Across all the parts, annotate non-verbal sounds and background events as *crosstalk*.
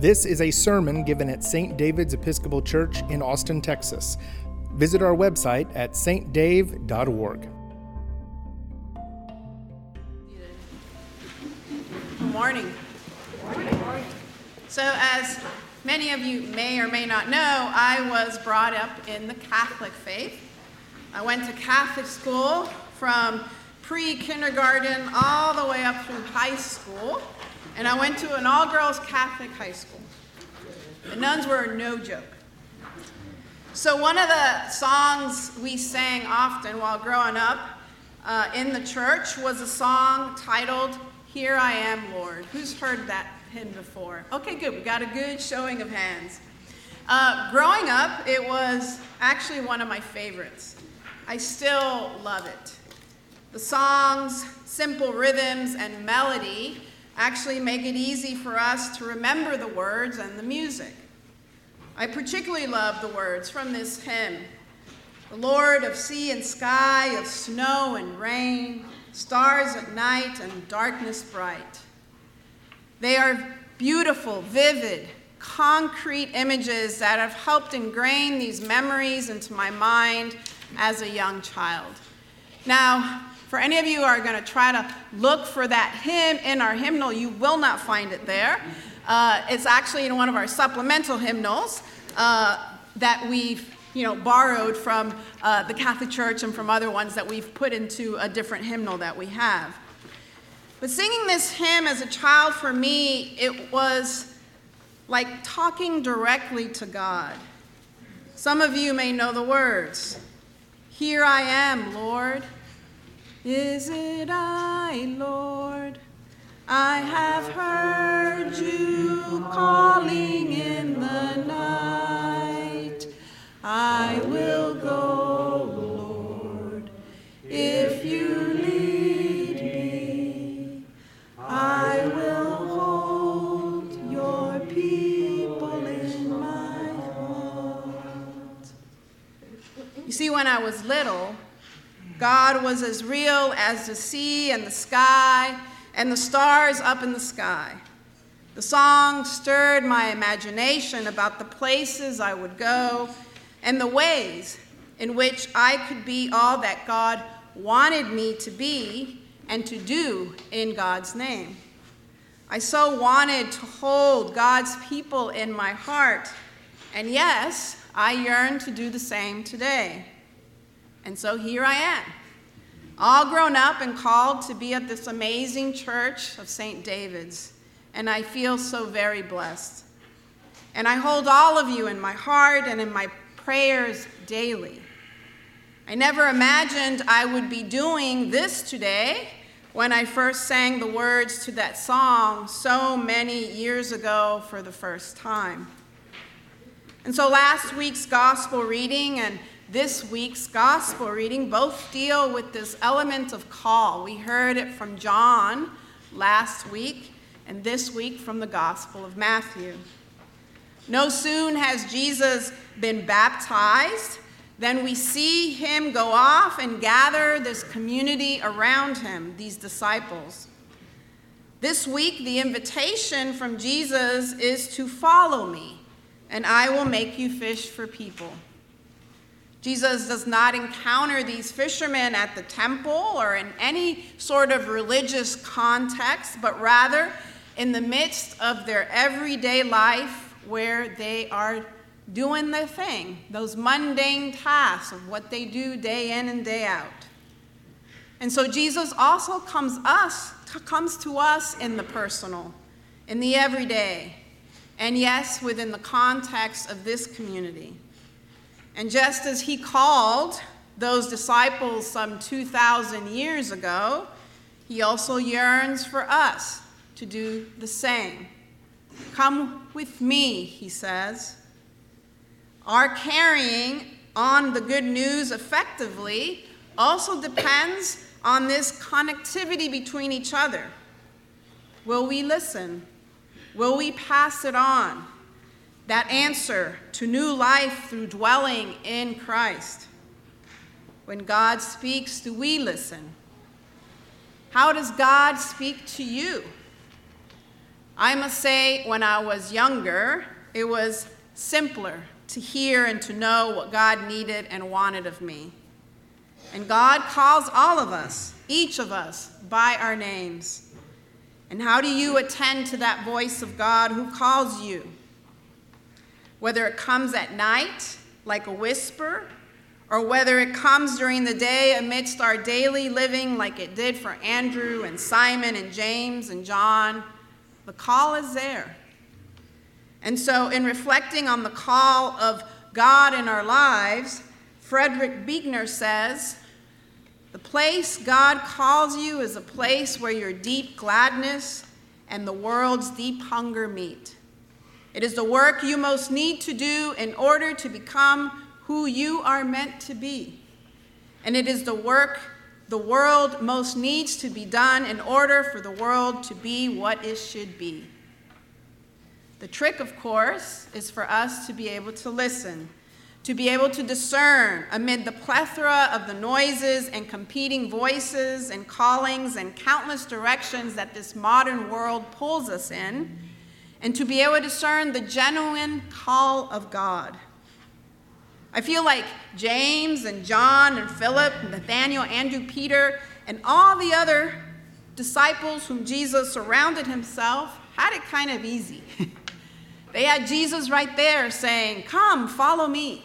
This is a sermon given at St. David's Episcopal Church in Austin, Texas. Visit our website at stdave.org. Good morning. So, as many of you may or may not know, I was brought up in the Catholic faith. I went to Catholic school from pre kindergarten all the way up through high school and I went to an all girls Catholic high school. The nuns were no joke. So, one of the songs we sang often while growing up uh, in the church was a song titled Here I Am, Lord. Who's heard that hymn before? Okay, good. We got a good showing of hands. Uh, growing up, it was actually one of my favorites. I still love it. The song's simple rhythms and melody actually make it easy for us to remember the words and the music. I particularly love the words from this hymn The Lord of sea and sky, of snow and rain, stars at night and darkness bright. They are beautiful, vivid, concrete images that have helped ingrain these memories into my mind as a young child. Now, for any of you who are going to try to look for that hymn in our hymnal, you will not find it there. Uh, it's actually in one of our supplemental hymnals uh, that we've you know, borrowed from uh, the Catholic Church and from other ones that we've put into a different hymnal that we have. But singing this hymn as a child for me, it was like talking directly to God. Some of you may know the words Here I am, Lord. Is it I, Lord? I have heard you calling in the night. I will go, was as real as the sea and the sky and the stars up in the sky. The song stirred my imagination about the places I would go and the ways in which I could be all that God wanted me to be and to do in God's name. I so wanted to hold God's people in my heart, and yes, I yearn to do the same today. And so here I am, all grown up and called to be at this amazing church of St. David's. And I feel so very blessed. And I hold all of you in my heart and in my prayers daily. I never imagined I would be doing this today when I first sang the words to that song so many years ago for the first time. And so last week's gospel reading and this week's gospel reading both deal with this element of call. We heard it from John last week, and this week from the Gospel of Matthew. No soon has Jesus been baptized than we see him go off and gather this community around him, these disciples. This week, the invitation from Jesus is to follow me, and I will make you fish for people. Jesus does not encounter these fishermen at the temple or in any sort of religious context, but rather in the midst of their everyday life where they are doing their thing, those mundane tasks of what they do day in and day out. And so Jesus also comes us comes to us in the personal, in the everyday, and yes, within the context of this community. And just as he called those disciples some 2,000 years ago, he also yearns for us to do the same. Come with me, he says. Our carrying on the good news effectively also depends on this connectivity between each other. Will we listen? Will we pass it on? That answer to new life through dwelling in Christ. When God speaks, do we listen? How does God speak to you? I must say, when I was younger, it was simpler to hear and to know what God needed and wanted of me. And God calls all of us, each of us, by our names. And how do you attend to that voice of God who calls you? Whether it comes at night, like a whisper, or whether it comes during the day amidst our daily living, like it did for Andrew and Simon and James and John, the call is there. And so, in reflecting on the call of God in our lives, Frederick Buechner says, The place God calls you is a place where your deep gladness and the world's deep hunger meet. It is the work you most need to do in order to become who you are meant to be. And it is the work the world most needs to be done in order for the world to be what it should be. The trick, of course, is for us to be able to listen, to be able to discern amid the plethora of the noises and competing voices and callings and countless directions that this modern world pulls us in, and to be able to discern the genuine call of God. I feel like James and John and Philip, and Nathaniel, Andrew, Peter, and all the other disciples whom Jesus surrounded himself had it kind of easy. *laughs* They had Jesus right there saying, Come, follow me.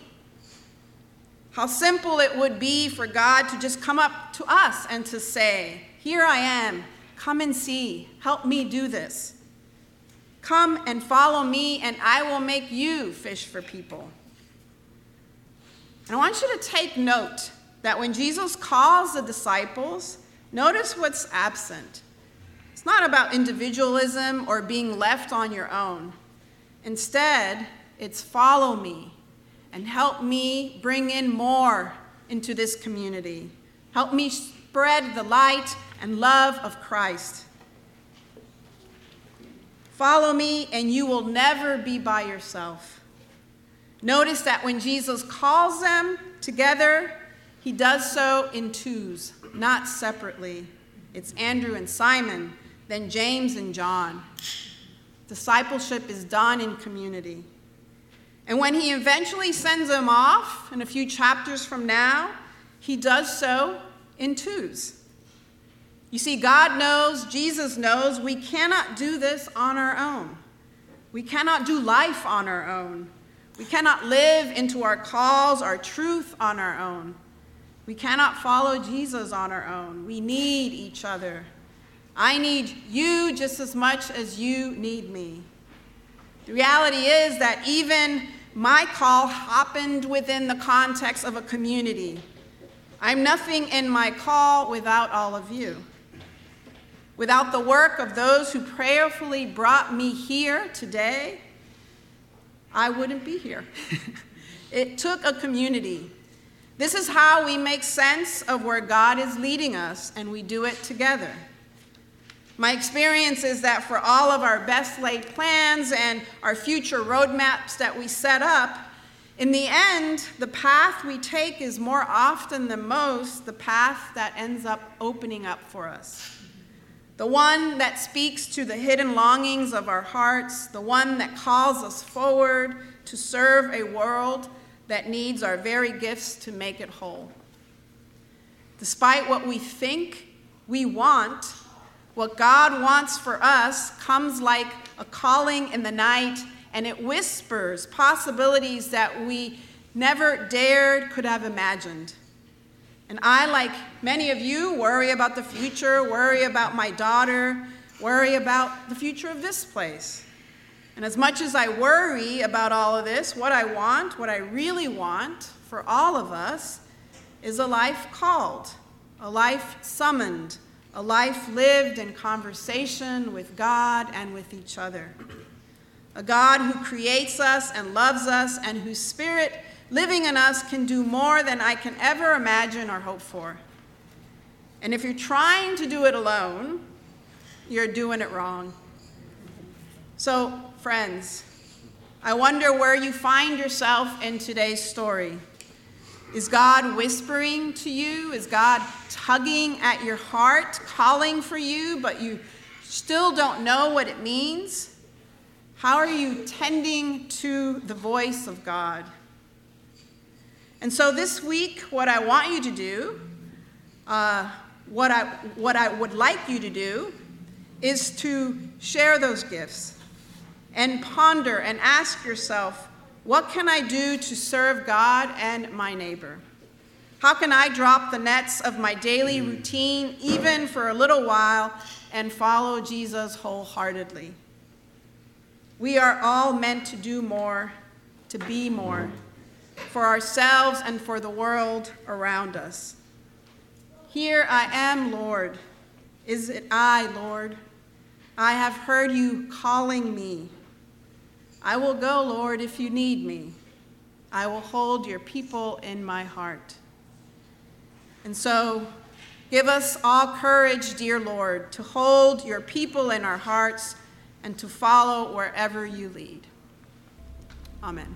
How simple it would be for God to just come up to us and to say, Here I am, come and see, help me do this. Come and follow me, and I will make you fish for people. And I want you to take note that when Jesus calls the disciples, notice what's absent. It's not about individualism or being left on your own. Instead, it's follow me and help me bring in more into this community. Help me spread the light and love of Christ. Follow me, and you will never be by yourself. Notice that when Jesus calls them together, he does so in twos, not separately. It's Andrew and Simon, then James and John. Discipleship is done in community. And when he eventually sends them off in a few chapters from now, he does so in twos. You see, God knows, Jesus knows, we cannot do this on our own. We cannot do life on our own. We cannot live into our calls, our truth on our own. We cannot follow Jesus on our own. We need each other. I need you just as much as you need me. The reality is that even my call happened within the context of a community. I'm nothing in my call without all of you. Without the work of those who prayerfully brought me here today, I wouldn't be here. *laughs* it took a community. This is how we make sense of where God is leading us, and we do it together. My experience is that for all of our best laid plans and our future roadmaps that we set up, in the end, the path we take is more often than most the path that ends up opening up for us. The one that speaks to the hidden longings of our hearts, the one that calls us forward to serve a world that needs our very gifts to make it whole. Despite what we think we want, what God wants for us comes like a calling in the night, and it whispers possibilities that we never dared could have imagined. And I, like many of you, worry about the future, worry about my daughter, worry about the future of this place. And as much as I worry about all of this, what I want, what I really want for all of us, is a life called, a life summoned, a life lived in conversation with God and with each other. A God who creates us and loves us and whose spirit living in us can do more than I can ever imagine or hope for. And if you're trying to do it alone, you're doing it wrong. So, friends, I wonder where you find yourself in today's story. Is God whispering to you? Is God tugging at your heart, calling for you, but you still don't know what it means, how are you tending to the voice of God? And so this week, what I want you to do, uh, what, I, what I would like you to do, is to share those gifts and ponder and ask yourself, what can I do to serve God and my neighbor? How can I drop the nets of my daily routine, even for a little while, and follow Jesus wholeheartedly? We are all meant to do more, to be more, for ourselves and for the world around us. Here I am, Lord. Is it I, Lord? I have heard you calling me. I will go, Lord, if you need me. I will hold your people in my heart. And so, give us all courage, dear Lord, to hold your people in our hearts and to follow wherever you lead. Amen.